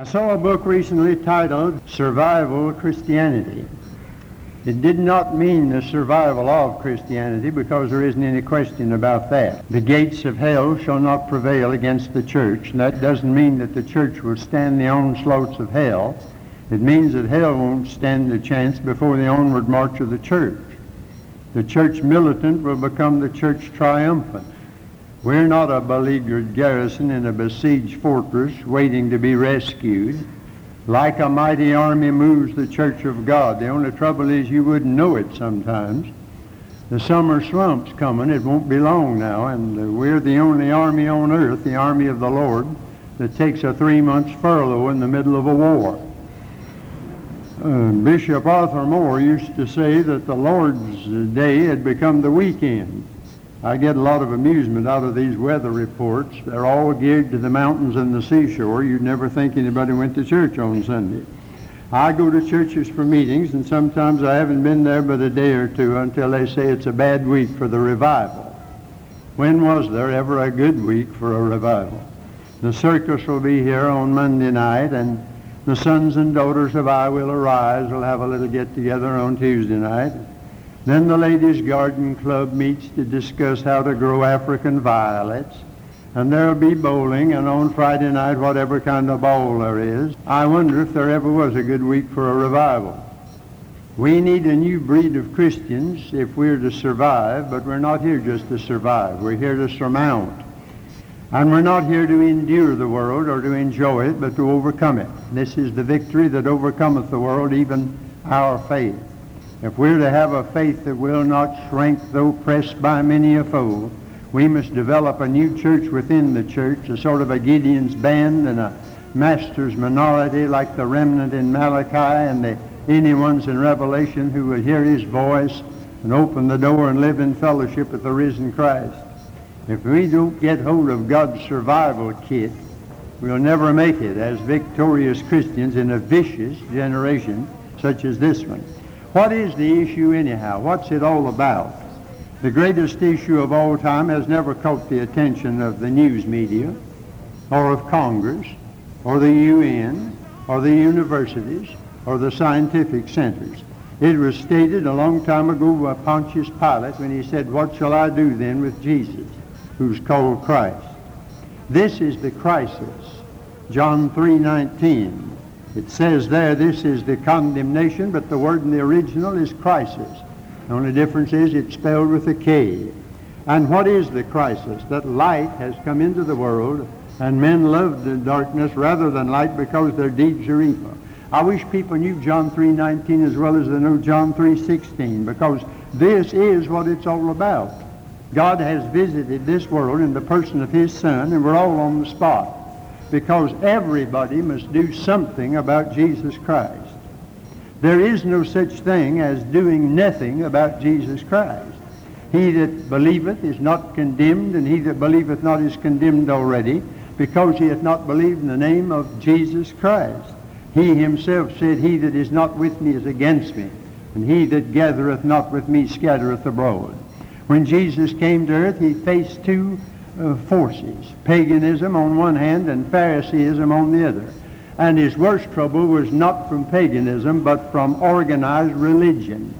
I saw a book recently titled Survival of Christianity. It did not mean the survival of Christianity because there isn't any question about that. The gates of hell shall not prevail against the church. And that doesn't mean that the church will stand the onslaughts of hell. It means that hell won't stand a chance before the onward march of the church. The church militant will become the church triumphant. We're not a beleaguered garrison in a besieged fortress waiting to be rescued. Like a mighty army moves the church of God. The only trouble is you wouldn't know it sometimes. The summer slump's coming. It won't be long now. And uh, we're the only army on earth, the army of the Lord, that takes a three months furlough in the middle of a war. Uh, Bishop Arthur Moore used to say that the Lord's day had become the weekend. I get a lot of amusement out of these weather reports. They're all geared to the mountains and the seashore. You'd never think anybody went to church on Sunday. I go to churches for meetings, and sometimes I haven't been there but a day or two until they say it's a bad week for the revival. When was there ever a good week for a revival? The circus will be here on Monday night, and the sons and daughters of I Will Arise will have a little get-together on Tuesday night. Then the Ladies' Garden Club meets to discuss how to grow African violets. And there'll be bowling, and on Friday night, whatever kind of bowl there is. I wonder if there ever was a good week for a revival. We need a new breed of Christians if we're to survive, but we're not here just to survive. We're here to surmount. And we're not here to endure the world or to enjoy it, but to overcome it. This is the victory that overcometh the world, even our faith. If we're to have a faith that will not shrink though pressed by many a foe, we must develop a new church within the church, a sort of a Gideon's band and a master's minority like the remnant in Malachi and the any ones in Revelation who will hear his voice and open the door and live in fellowship with the risen Christ. If we don't get hold of God's survival kit, we'll never make it as victorious Christians in a vicious generation such as this one. What is the issue anyhow? What's it all about? The greatest issue of all time has never caught the attention of the news media or of Congress or the UN or the universities or the scientific centers. It was stated a long time ago by Pontius Pilate when he said, What shall I do then with Jesus, who's called Christ? This is the crisis. John 3.19. It says there this is the condemnation, but the word in the original is crisis. The only difference is it's spelled with a K. And what is the crisis? That light has come into the world, and men love the darkness rather than light because their deeds are evil. I wish people knew John 3.19 as well as they know John 3.16 because this is what it's all about. God has visited this world in the person of his Son, and we're all on the spot because everybody must do something about Jesus Christ. There is no such thing as doing nothing about Jesus Christ. He that believeth is not condemned, and he that believeth not is condemned already, because he hath not believed in the name of Jesus Christ. He himself said, He that is not with me is against me, and he that gathereth not with me scattereth abroad. When Jesus came to earth, he faced two forces, paganism on one hand and Phariseeism on the other. And his worst trouble was not from paganism, but from organized religion.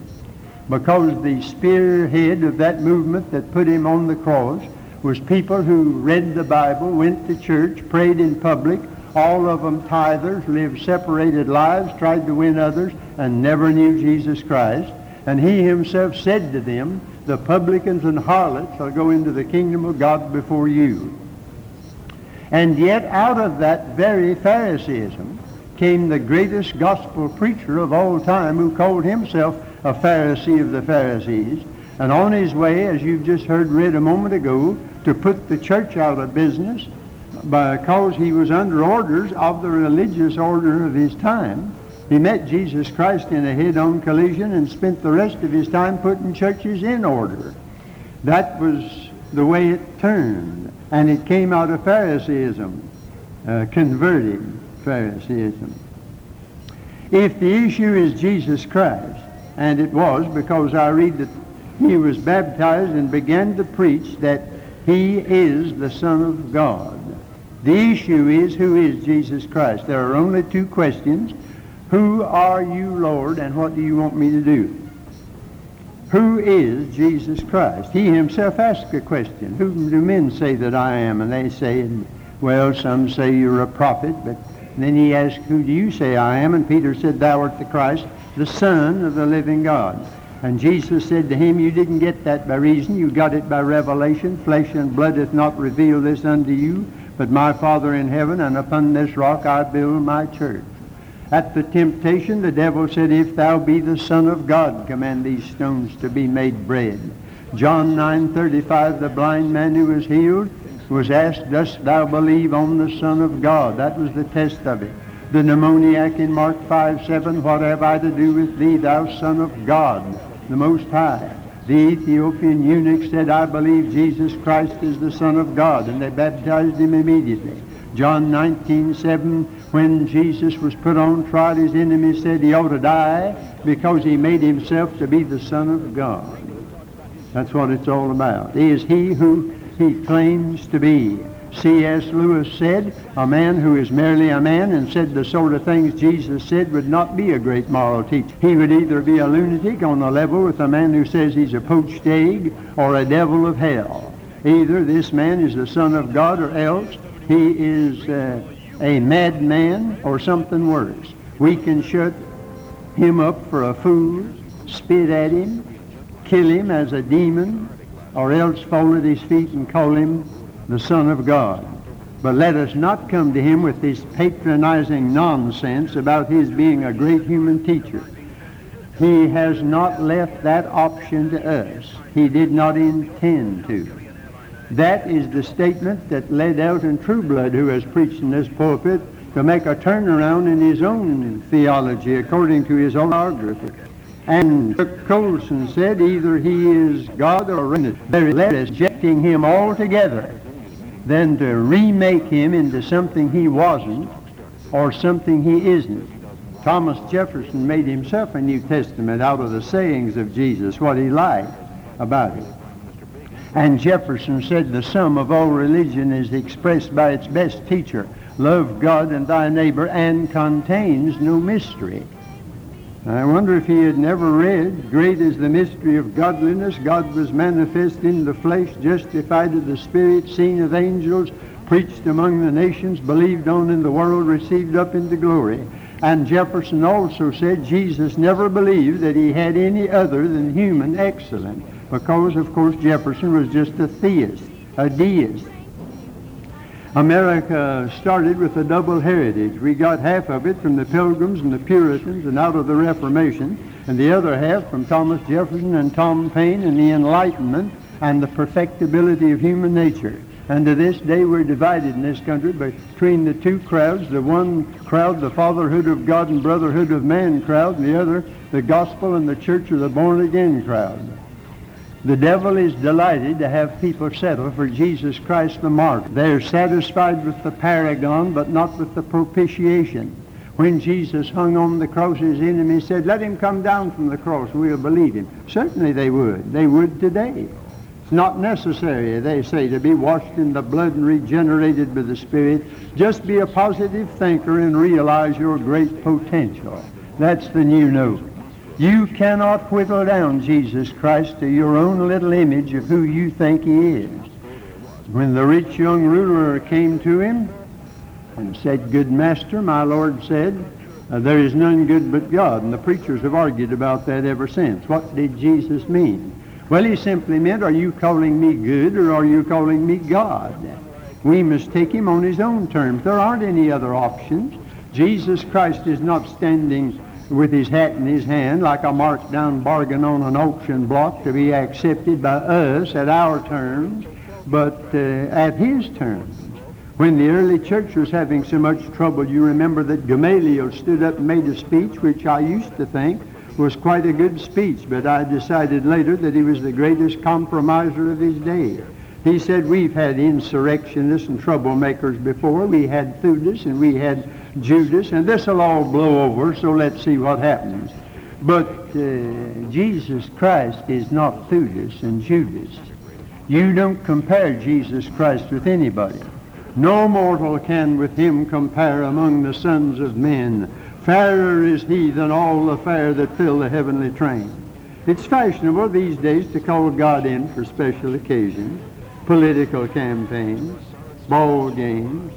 Because the spearhead of that movement that put him on the cross was people who read the Bible, went to church, prayed in public, all of them tithers, lived separated lives, tried to win others, and never knew Jesus Christ. And he himself said to them, the publicans and harlots shall go into the kingdom of God before you. And yet out of that very Phariseeism came the greatest gospel preacher of all time who called himself a Pharisee of the Pharisees. And on his way, as you've just heard read a moment ago, to put the church out of business because he was under orders of the religious order of his time. He met Jesus Christ in a head-on collision and spent the rest of his time putting churches in order. That was the way it turned. And it came out of Phariseeism, uh, converting Phariseeism. If the issue is Jesus Christ, and it was because I read that he was baptized and began to preach that he is the Son of God. The issue is, who is Jesus Christ? There are only two questions. Who are you, Lord, and what do you want me to do? Who is Jesus Christ? He himself asked a question. Who do men say that I am? And they say, well, some say you're a prophet, but then he asked, who do you say I am? And Peter said, thou art the Christ, the Son of the living God. And Jesus said to him, You didn't get that by reason, you got it by revelation. Flesh and blood hath not revealed this unto you, but my Father in heaven, and upon this rock I build my church. At the temptation, the devil said, If thou be the Son of God, command these stones to be made bread. John 9:35, the blind man who was healed was asked, Dost thou believe on the Son of God? That was the test of it. The demoniac in Mark 5:7, What have I to do with thee, thou Son of God? the Most High. The Ethiopian eunuch said, I believe Jesus Christ is the Son of God, and they baptized him immediately. John 19:7, when Jesus was put on trial, his enemies said he ought to die because he made himself to be the Son of God. That's what it's all about. He is he who he claims to be. C.S. Lewis said, a man who is merely a man and said the sort of things Jesus said would not be a great moral teacher. He would either be a lunatic on the level with a man who says he's a poached egg or a devil of hell. Either this man is the Son of God or else he is uh, a madman or something worse. We can shut him up for a fool, spit at him, kill him as a demon, or else fall at his feet and call him the Son of God. But let us not come to him with this patronizing nonsense about his being a great human teacher. He has not left that option to us. He did not intend to. That is the statement that led Elton Trueblood, who has preached in this pulpit, to make a turnaround in his own theology according to his own biography. And Colson said either he is God or there is rejecting him altogether than to remake him into something he wasn't or something he isn't. Thomas Jefferson made himself a New Testament out of the sayings of Jesus, what he liked about it. And Jefferson said the sum of all religion is expressed by its best teacher, love God and thy neighbor, and contains no mystery. I wonder if he had never read, Great is the mystery of godliness. God was manifest in the flesh, justified of the Spirit, seen of angels, preached among the nations, believed on in the world, received up into glory. And Jefferson also said Jesus never believed that he had any other than human excellence, because, of course, Jefferson was just a theist, a deist. America started with a double heritage. We got half of it from the Pilgrims and the Puritans and out of the Reformation, and the other half from Thomas Jefferson and Tom Paine and the Enlightenment and the perfectibility of human nature. And to this day we're divided in this country between the two crowds, the one crowd, the fatherhood of God and brotherhood of man crowd, and the other, the gospel and the church of the born again crowd. The devil is delighted to have people settle for Jesus Christ the martyr. They're satisfied with the paragon, but not with the propitiation. When Jesus hung on the cross, his enemies said, let him come down from the cross, we'll believe him. Certainly they would. They would today. It's not necessary, they say, to be washed in the blood and regenerated by the Spirit. Just be a positive thinker and realize your great potential. That's the new note. You cannot whittle down Jesus Christ to your own little image of who you think he is. When the rich young ruler came to him and said, Good master, my Lord said, uh, there is none good but God. And the preachers have argued about that ever since. What did Jesus mean? Well, he simply meant, are you calling me good or are you calling me God? We must take him on his own terms. There aren't any other options. Jesus Christ is not standing with his hat in his hand like a marked down bargain on an auction block to be accepted by us at our terms, but uh, at his terms. When the early church was having so much trouble, you remember that Gamaliel stood up and made a speech, which I used to think was quite a good speech, but I decided later that he was the greatest compromiser of his day. He said, we've had insurrectionists and troublemakers before. We had Theudas and we had Judas, and this will all blow over, so let's see what happens. But uh, Jesus Christ is not Theudas and Judas. You don't compare Jesus Christ with anybody. No mortal can with him compare among the sons of men. Fairer is he than all the fair that fill the heavenly train. It's fashionable these days to call God in for special occasions, political campaigns, ball games,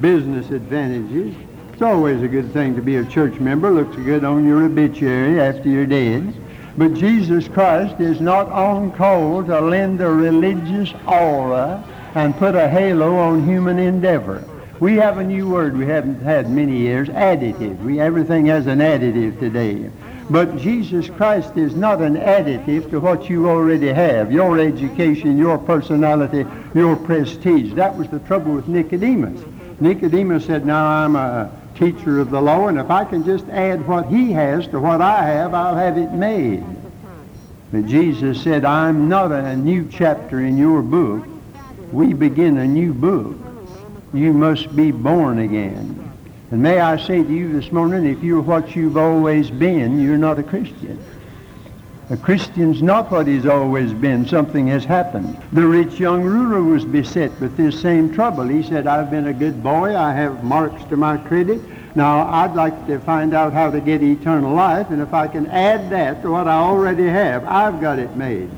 business advantages. It's always a good thing to be a church member. Looks good on your obituary after you're dead. But Jesus Christ is not on call to lend a religious aura and put a halo on human endeavor. We have a new word we haven't had many years, additive. We, everything has an additive today. But Jesus Christ is not an additive to what you already have, your education, your personality, your prestige. That was the trouble with Nicodemus. Nicodemus said, now I'm a teacher of the law, and if I can just add what he has to what I have, I'll have it made. But Jesus said, I'm not a new chapter in your book. We begin a new book. You must be born again. And may I say to you this morning, if you're what you've always been, you're not a Christian. A Christian's not what he's always been. Something has happened. The rich young ruler was beset with this same trouble. He said, I've been a good boy. I have marks to my credit. Now, I'd like to find out how to get eternal life, and if I can add that to what I already have, I've got it made.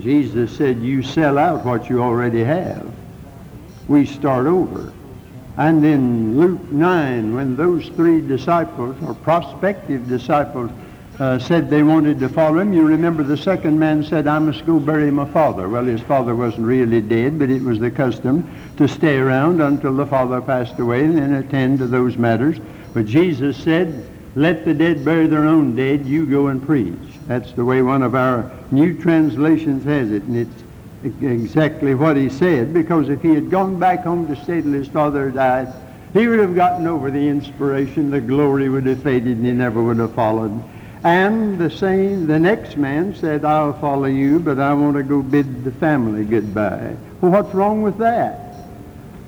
Jesus said, you sell out what you already have. We start over. And in Luke 9, when those three disciples, or prospective disciples, uh, said they wanted to follow him, you remember the second man said, I must go bury my father. Well, his father wasn't really dead, but it was the custom to stay around until the father passed away and then attend to those matters. But Jesus said, let the dead bury their own dead, you go and preach. That's the way one of our new translations has it, and it's exactly what he said, because if he had gone back home to stay till his father died, he would have gotten over the inspiration, the glory would have faded, and he never would have followed. And the same, the next man said, I'll follow you, but I want to go bid the family goodbye. Well, what's wrong with that?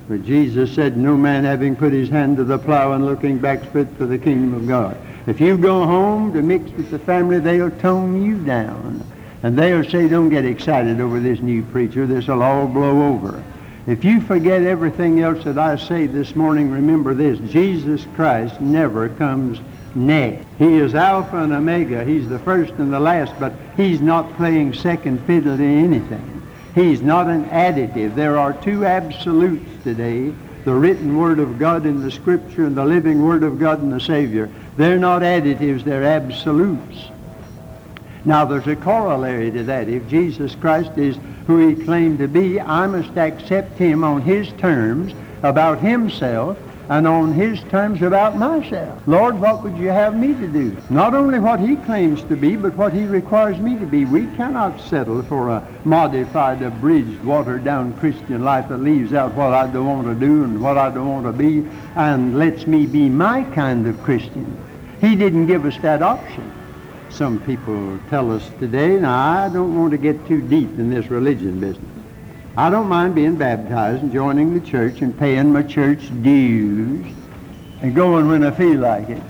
But Jesus said, no man having put his hand to the plow and looking back fit for the kingdom of God. If you go home to mix with the family, they'll tone you down. And they'll say, don't get excited over this new preacher. This'll all blow over. If you forget everything else that I say this morning, remember this. Jesus Christ never comes next. He is Alpha and Omega. He's the first and the last, but he's not playing second fiddle to anything. He's not an additive. There are two absolutes today, the written Word of God in the Scripture and the living Word of God in the Savior. They're not additives, they're absolutes. Now there's a corollary to that. If Jesus Christ is who he claimed to be, I must accept him on his terms about himself and on his terms about myself. Lord, what would you have me to do? Not only what he claims to be, but what he requires me to be. We cannot settle for a modified, abridged, watered-down Christian life that leaves out what I don't want to do and what I don't want to be and lets me be my kind of Christian. He didn't give us that option some people tell us today. Now, I don't want to get too deep in this religion business. I don't mind being baptized and joining the church and paying my church dues and going when I feel like it.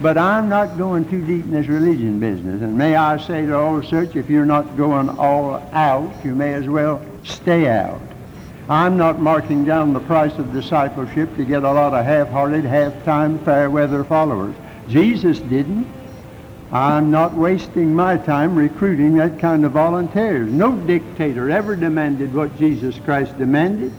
But I'm not going too deep in this religion business. And may I say to all church, if you're not going all out, you may as well stay out. I'm not marking down the price of discipleship to get a lot of half-hearted, half-time, fair-weather followers. Jesus didn't. I'm not wasting my time recruiting that kind of volunteers. No dictator ever demanded what Jesus Christ demanded.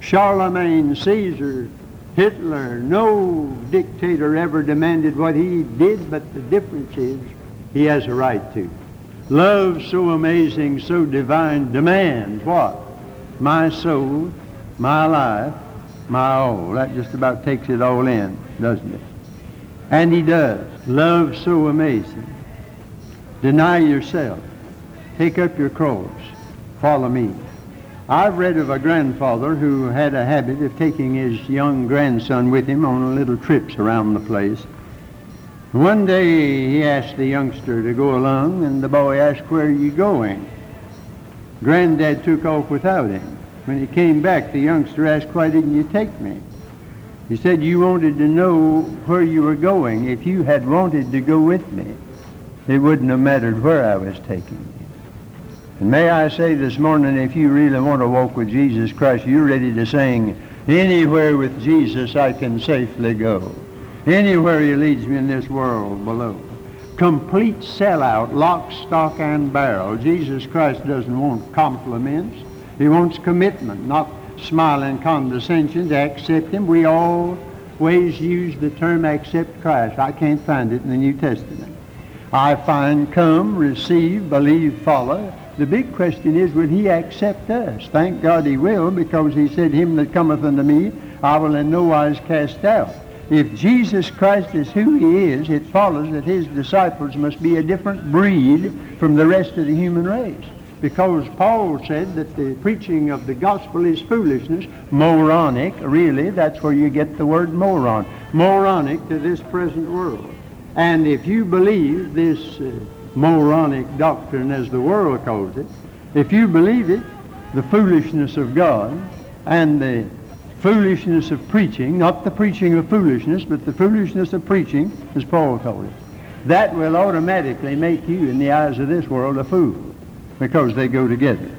Charlemagne, Caesar, Hitler, no dictator ever demanded what he did, but the difference is he has a right to. Love so amazing, so divine demands what? My soul, my life, my all. That just about takes it all in, doesn't it? And he does. Love so amazing. Deny yourself. Take up your cross. Follow me. I've read of a grandfather who had a habit of taking his young grandson with him on little trips around the place. One day he asked the youngster to go along, and the boy asked, where are you going? Granddad took off without him. When he came back, the youngster asked, why didn't you take me? He said you wanted to know where you were going. If you had wanted to go with me, it wouldn't have mattered where I was taking you. And may I say this morning, if you really want to walk with Jesus Christ, you're ready to sing, Anywhere with Jesus I can safely go. Anywhere he leads me in this world below. Complete sellout, lock, stock, and barrel. Jesus Christ doesn't want compliments. He wants commitment, not smiling condescension to accept him. We always use the term accept Christ. I can't find it in the New Testament. I find come, receive, believe, follow. The big question is, will he accept us? Thank God he will, because he said, him that cometh unto me, I will in no wise cast out. If Jesus Christ is who he is, it follows that his disciples must be a different breed from the rest of the human race. Because Paul said that the preaching of the gospel is foolishness, moronic, really, that's where you get the word moron, moronic to this present world. And if you believe this uh, moronic doctrine, as the world calls it, if you believe it, the foolishness of God and the foolishness of preaching, not the preaching of foolishness, but the foolishness of preaching, as Paul told us, that will automatically make you, in the eyes of this world, a fool, because they go together.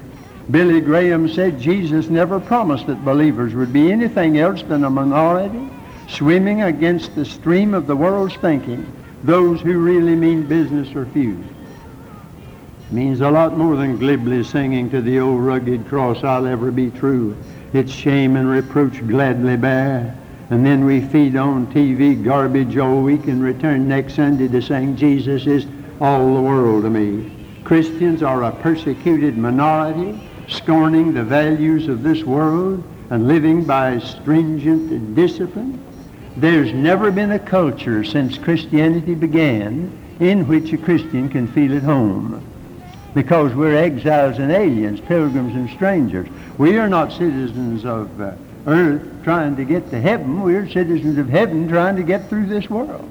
Billy Graham said Jesus never promised that believers would be anything else than a minority swimming against the stream of the world's thinking those who really mean business are few. Means a lot more than glibly singing to the old rugged cross, I'll ever be true. Its shame and reproach gladly bear. And then we feed on TV garbage oh, all week and return next Sunday to saying Jesus is all the world to me. Christians are a persecuted minority, scorning the values of this world and living by stringent discipline. There's never been a culture since Christianity began in which a Christian can feel at home because we're exiles and aliens, pilgrims and strangers. We are not citizens of uh, earth trying to get to heaven. We're citizens of heaven trying to get through this world.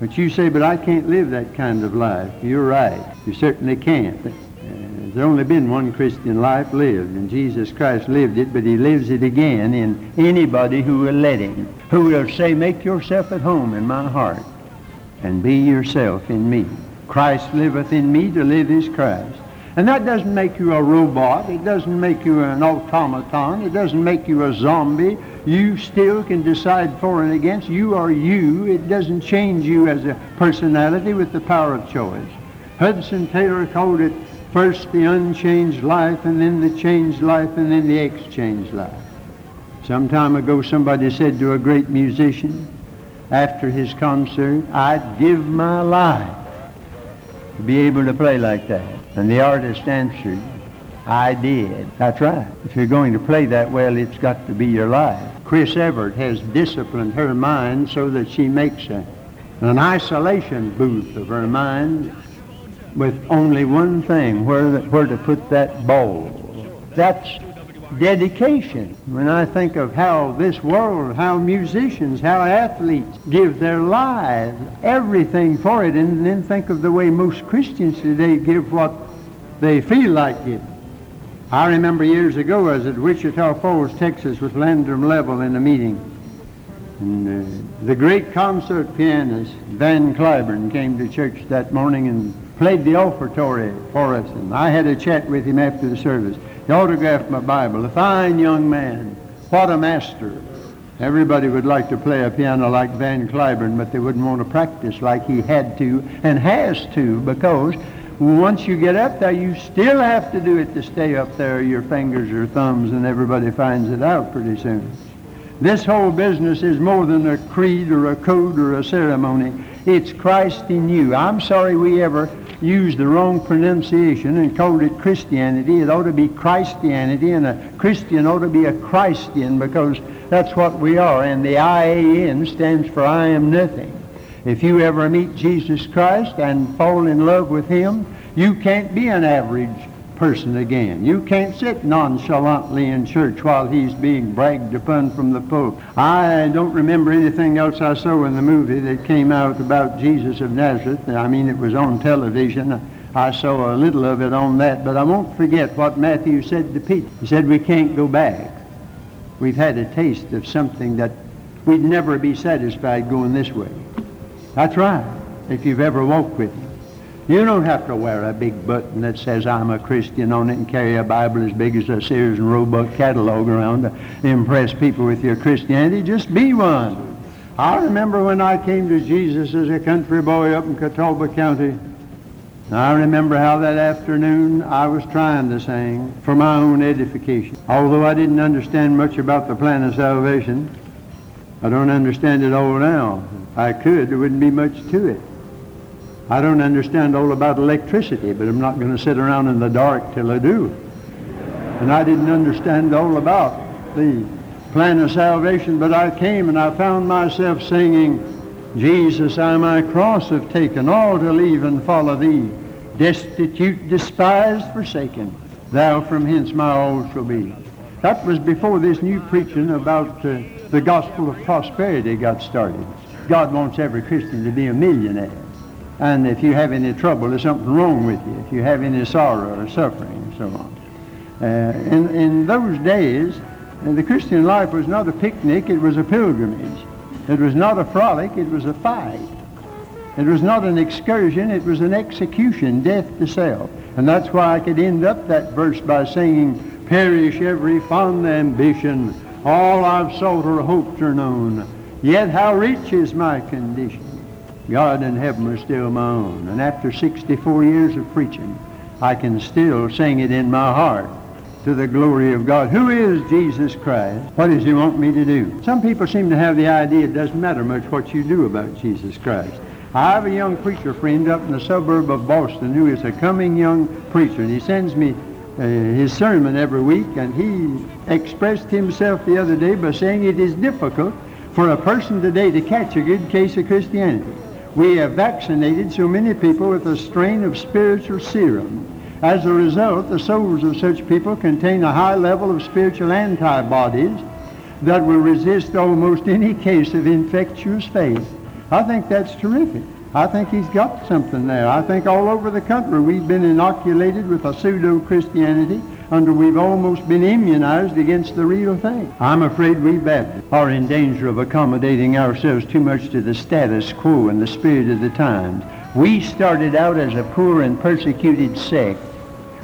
But you say, but I can't live that kind of life. You're right. You certainly can't. Uh, there's only been one Christian life lived, and Jesus Christ lived it, but he lives it again in anybody who will let him, who will say, make yourself at home in my heart, and be yourself in me. Christ liveth in me, to live is Christ. And that doesn't make you a robot. It doesn't make you an automaton. It doesn't make you a zombie. You still can decide for and against. You are you. It doesn't change you as a personality with the power of choice. Hudson Taylor called it First the unchanged life, and then the changed life, and then the exchanged life. Some time ago, somebody said to a great musician after his concert, I'd give my life to be able to play like that. And the artist answered, I did. That's right. If you're going to play that well, it's got to be your life. Chris Evert has disciplined her mind so that she makes a, an isolation booth of her mind with only one thing, where, where to put that bowl. That's dedication. When I think of how this world, how musicians, how athletes give their lives, everything for it, and then think of the way most Christians today give what they feel like giving. I remember years ago I was at Wichita Falls, Texas with Landrum Leavell in a meeting. And uh, the great concert pianist, Van Cliburn, came to church that morning and played the offertory for us, and I had a chat with him after the service. He autographed my Bible. A fine young man. What a master. Everybody would like to play a piano like Van Cliburn, but they wouldn't want to practice like he had to and has to because once you get up there, you still have to do it to stay up there, your fingers or thumbs, and everybody finds it out pretty soon. This whole business is more than a creed or a code or a ceremony. It's Christ in you. I'm sorry we ever used the wrong pronunciation and called it Christianity. It ought to be Christianity, and a Christian ought to be a Christian because that's what we are. And the I-A-N stands for I am nothing. If you ever meet Jesus Christ and fall in love with him, you can't be an average person again. You can't sit nonchalantly in church while he's being bragged upon from the pulpit. I don't remember anything else I saw in the movie that came out about Jesus of Nazareth. I mean, it was on television. I saw a little of it on that, but I won't forget what Matthew said to Peter. He said, we can't go back. We've had a taste of something that we'd never be satisfied going this way. That's right, if you've ever walked with him. You don't have to wear a big button that says I'm a Christian on it and carry a Bible as big as a Sears and Roebuck catalog around to impress people with your Christianity. Just be one. I remember when I came to Jesus as a country boy up in Catawba County. I remember how that afternoon I was trying to sing for my own edification. Although I didn't understand much about the plan of salvation, I don't understand it all now. If I could, there wouldn't be much to it. I don't understand all about electricity, but I'm not going to sit around in the dark till I do. And I didn't understand all about the plan of salvation, but I came and I found myself singing, Jesus, I my cross have taken, all to leave and follow thee. Destitute, despised, forsaken, thou from hence my all shall be. That was before this new preaching about uh, the gospel of prosperity got started. God wants every Christian to be a millionaire. And if you have any trouble, there's something wrong with you. If you have any sorrow or suffering and so on. Uh, in, in those days, uh, the Christian life was not a picnic, it was a pilgrimage. It was not a frolic, it was a fight. It was not an excursion, it was an execution, death to self. And that's why I could end up that verse by singing, Perish every fond ambition, all I've sought or hoped are known. Yet how rich is my condition. God and heaven are still my own. And after 64 years of preaching, I can still sing it in my heart to the glory of God. Who is Jesus Christ? What does he want me to do? Some people seem to have the idea it doesn't matter much what you do about Jesus Christ. I have a young preacher friend up in the suburb of Boston who is a coming young preacher, and he sends me uh, his sermon every week, and he expressed himself the other day by saying it is difficult for a person today to catch a good case of Christianity. We have vaccinated so many people with a strain of spiritual serum. As a result, the souls of such people contain a high level of spiritual antibodies that will resist almost any case of infectious faith. I think that's terrific. I think he's got something there. I think all over the country we've been inoculated with a pseudo-Christianity under we've almost been immunized against the real thing. I'm afraid we Baptists are in danger of accommodating ourselves too much to the status quo and the spirit of the times. We started out as a poor and persecuted sect.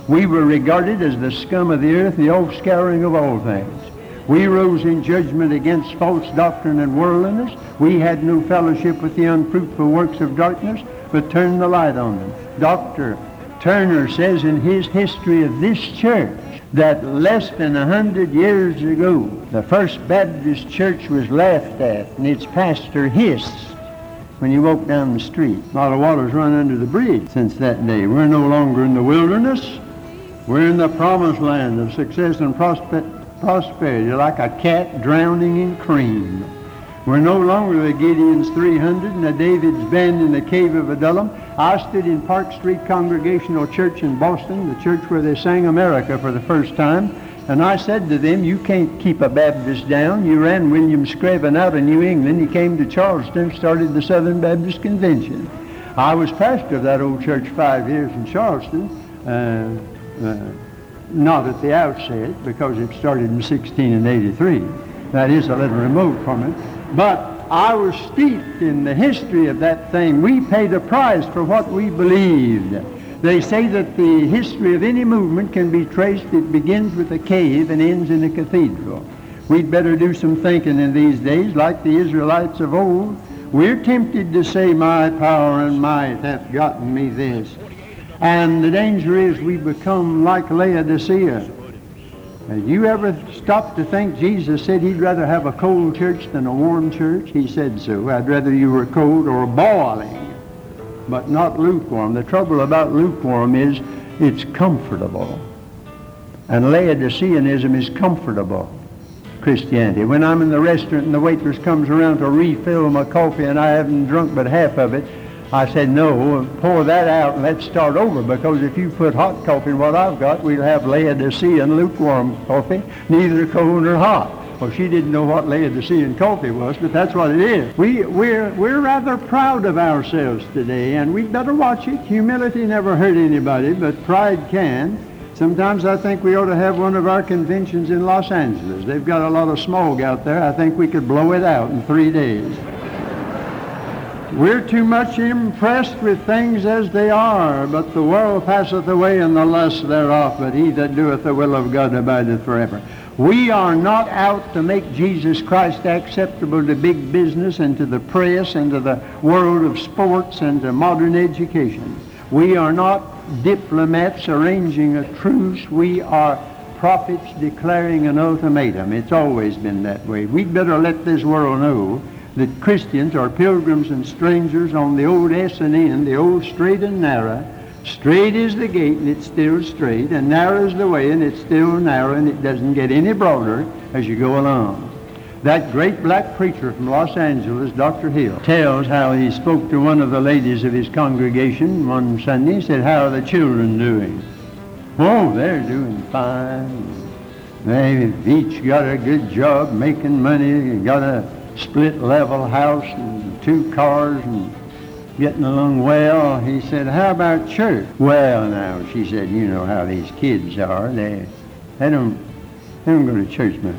We were regarded as the scum of the earth, the offscouring of all things. We rose in judgment against false doctrine and worldliness. We had no fellowship with the unfruitful works of darkness, but turned the light on them. Dr. Turner says in his history of this church that less than a hundred years ago, the First Baptist Church was laughed at and its pastor hissed when you walked down the street. A lot of water's run under the bridge since that day. We're no longer in the wilderness. We're in the promised land of success and prosper- prosperity, like a cat drowning in cream. We're no longer the Gideon's 300 and the David's band in the cave of Adullam. I stood in Park Street Congregational Church in Boston, the church where they sang America for the first time, and I said to them, you can't keep a Baptist down. You ran William Screven out of New England. He came to Charleston, started the Southern Baptist Convention. I was pastor of that old church five years in Charleston. Uh, uh, not at the outset, because it started in 1683. That is a little remote from it. But I was steeped in the history of that thing. We paid a price for what we believed. They say that the history of any movement can be traced. It begins with a cave and ends in a cathedral. We'd better do some thinking in these days, like the Israelites of old. We're tempted to say, my power and might hath gotten me this. And the danger is we become like Laodicea. Have you ever stopped to think Jesus said he'd rather have a cold church than a warm church? He said so. I'd rather you were cold or boiling, but not lukewarm. The trouble about lukewarm is it's comfortable. And Laodiceanism is comfortable Christianity. When I'm in the restaurant and the waitress comes around to refill my coffee and I haven't drunk but half of it, I said, no, pour that out and let's start over because if you put hot coffee in what I've got, we'll have Laodicean lukewarm coffee, neither cold nor hot. Well, she didn't know what Laodicean coffee was, but that's what it is. We, we're, we're rather proud of ourselves today, and we'd better watch it. Humility never hurt anybody, but pride can. Sometimes I think we ought to have one of our conventions in Los Angeles. They've got a lot of smog out there. I think we could blow it out in three days. We're too much impressed with things as they are, but the world passeth away and the lust thereof, but he that doeth the will of God abideth forever. We are not out to make Jesus Christ acceptable to big business and to the press and to the world of sports and to modern education. We are not diplomats arranging a truce. We are prophets declaring an ultimatum. It's always been that way. We'd better let this world know that Christians are pilgrims and strangers on the old S and N, the old straight and narrow. Straight is the gate and it's still straight, and narrow is the way and it's still narrow, and it doesn't get any broader as you go along. That great black preacher from Los Angeles, Dr. Hill, tells how he spoke to one of the ladies of his congregation one Sunday. He said, How are the children doing? Oh, they're doing fine. They've each got a good job, making money, got a split level house and two cars and getting along well. He said, how about church? Well, now, she said, you know how these kids are. They, they don't, they don't go to church much.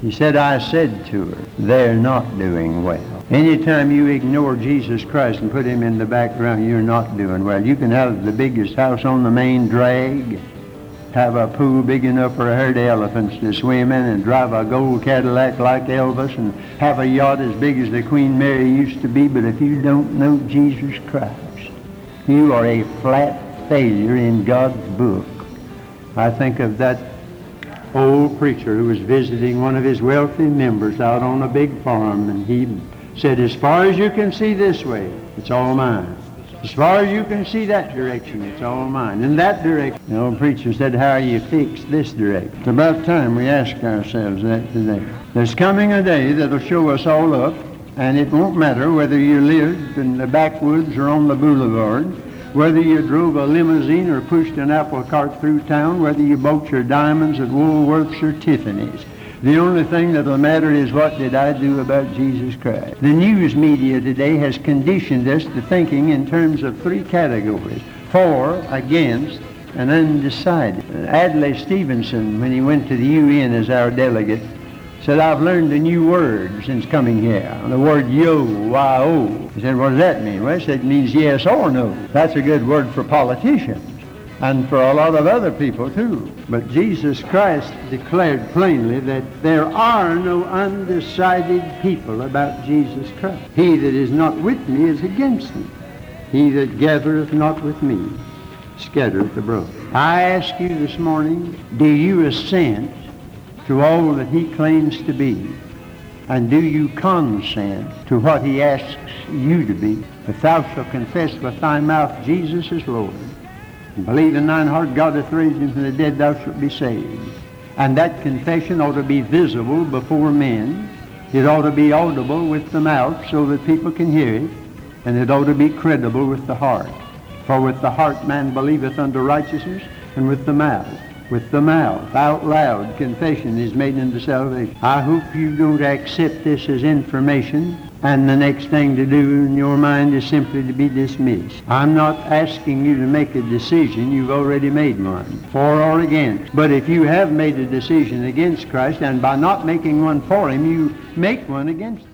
He said, I said to her, they're not doing well. Anytime you ignore Jesus Christ and put him in the background, you're not doing well. You can have the biggest house on the main drag, have a pool big enough for a herd of elephants to swim in and drive a gold Cadillac like Elvis and have a yacht as big as the Queen Mary used to be, but if you don't know Jesus Christ, you are a flat failure in God's book. I think of that old preacher who was visiting one of his wealthy members out on a big farm, and he said, as far as you can see this way, it's all mine. As far as you can see that direction, it's all mine. In that direction, the old preacher said, how you fix this direction? It's about time we ask ourselves that today. There's coming a day that'll show us all up, and it won't matter whether you lived in the backwoods or on the boulevard, whether you drove a limousine or pushed an apple cart through town, whether you bought your diamonds at Woolworth's or Tiffany's. The only thing that'll matter is what did I do about Jesus Christ. The news media today has conditioned us to thinking in terms of three categories, for, against, and undecided. Adlai Stevenson, when he went to the UN as our delegate, said, I've learned a new word since coming here. The word yo, Y-O. He said, what does that mean? Well, he said, it means yes or no. That's a good word for politicians and for a lot of other people too. But Jesus Christ declared plainly that there are no undecided people about Jesus Christ. He that is not with me is against me. He that gathereth not with me scattereth abroad. I ask you this morning, do you assent to all that he claims to be? And do you consent to what he asks you to be? If thou shalt confess with thy mouth Jesus is Lord, Mm-hmm. believe in thine heart God hath raised him from the dead, thou shalt be saved. And that confession ought to be visible before men. It ought to be audible with the mouth so that people can hear it. And it ought to be credible with the heart. For with the heart man believeth unto righteousness, and with the mouth, with the mouth, out loud, confession is made unto salvation. I hope you don't accept this as information and the next thing to do in your mind is simply to be dismissed. I'm not asking you to make a decision. You've already made one, for or against. But if you have made a decision against Christ, and by not making one for him, you make one against him.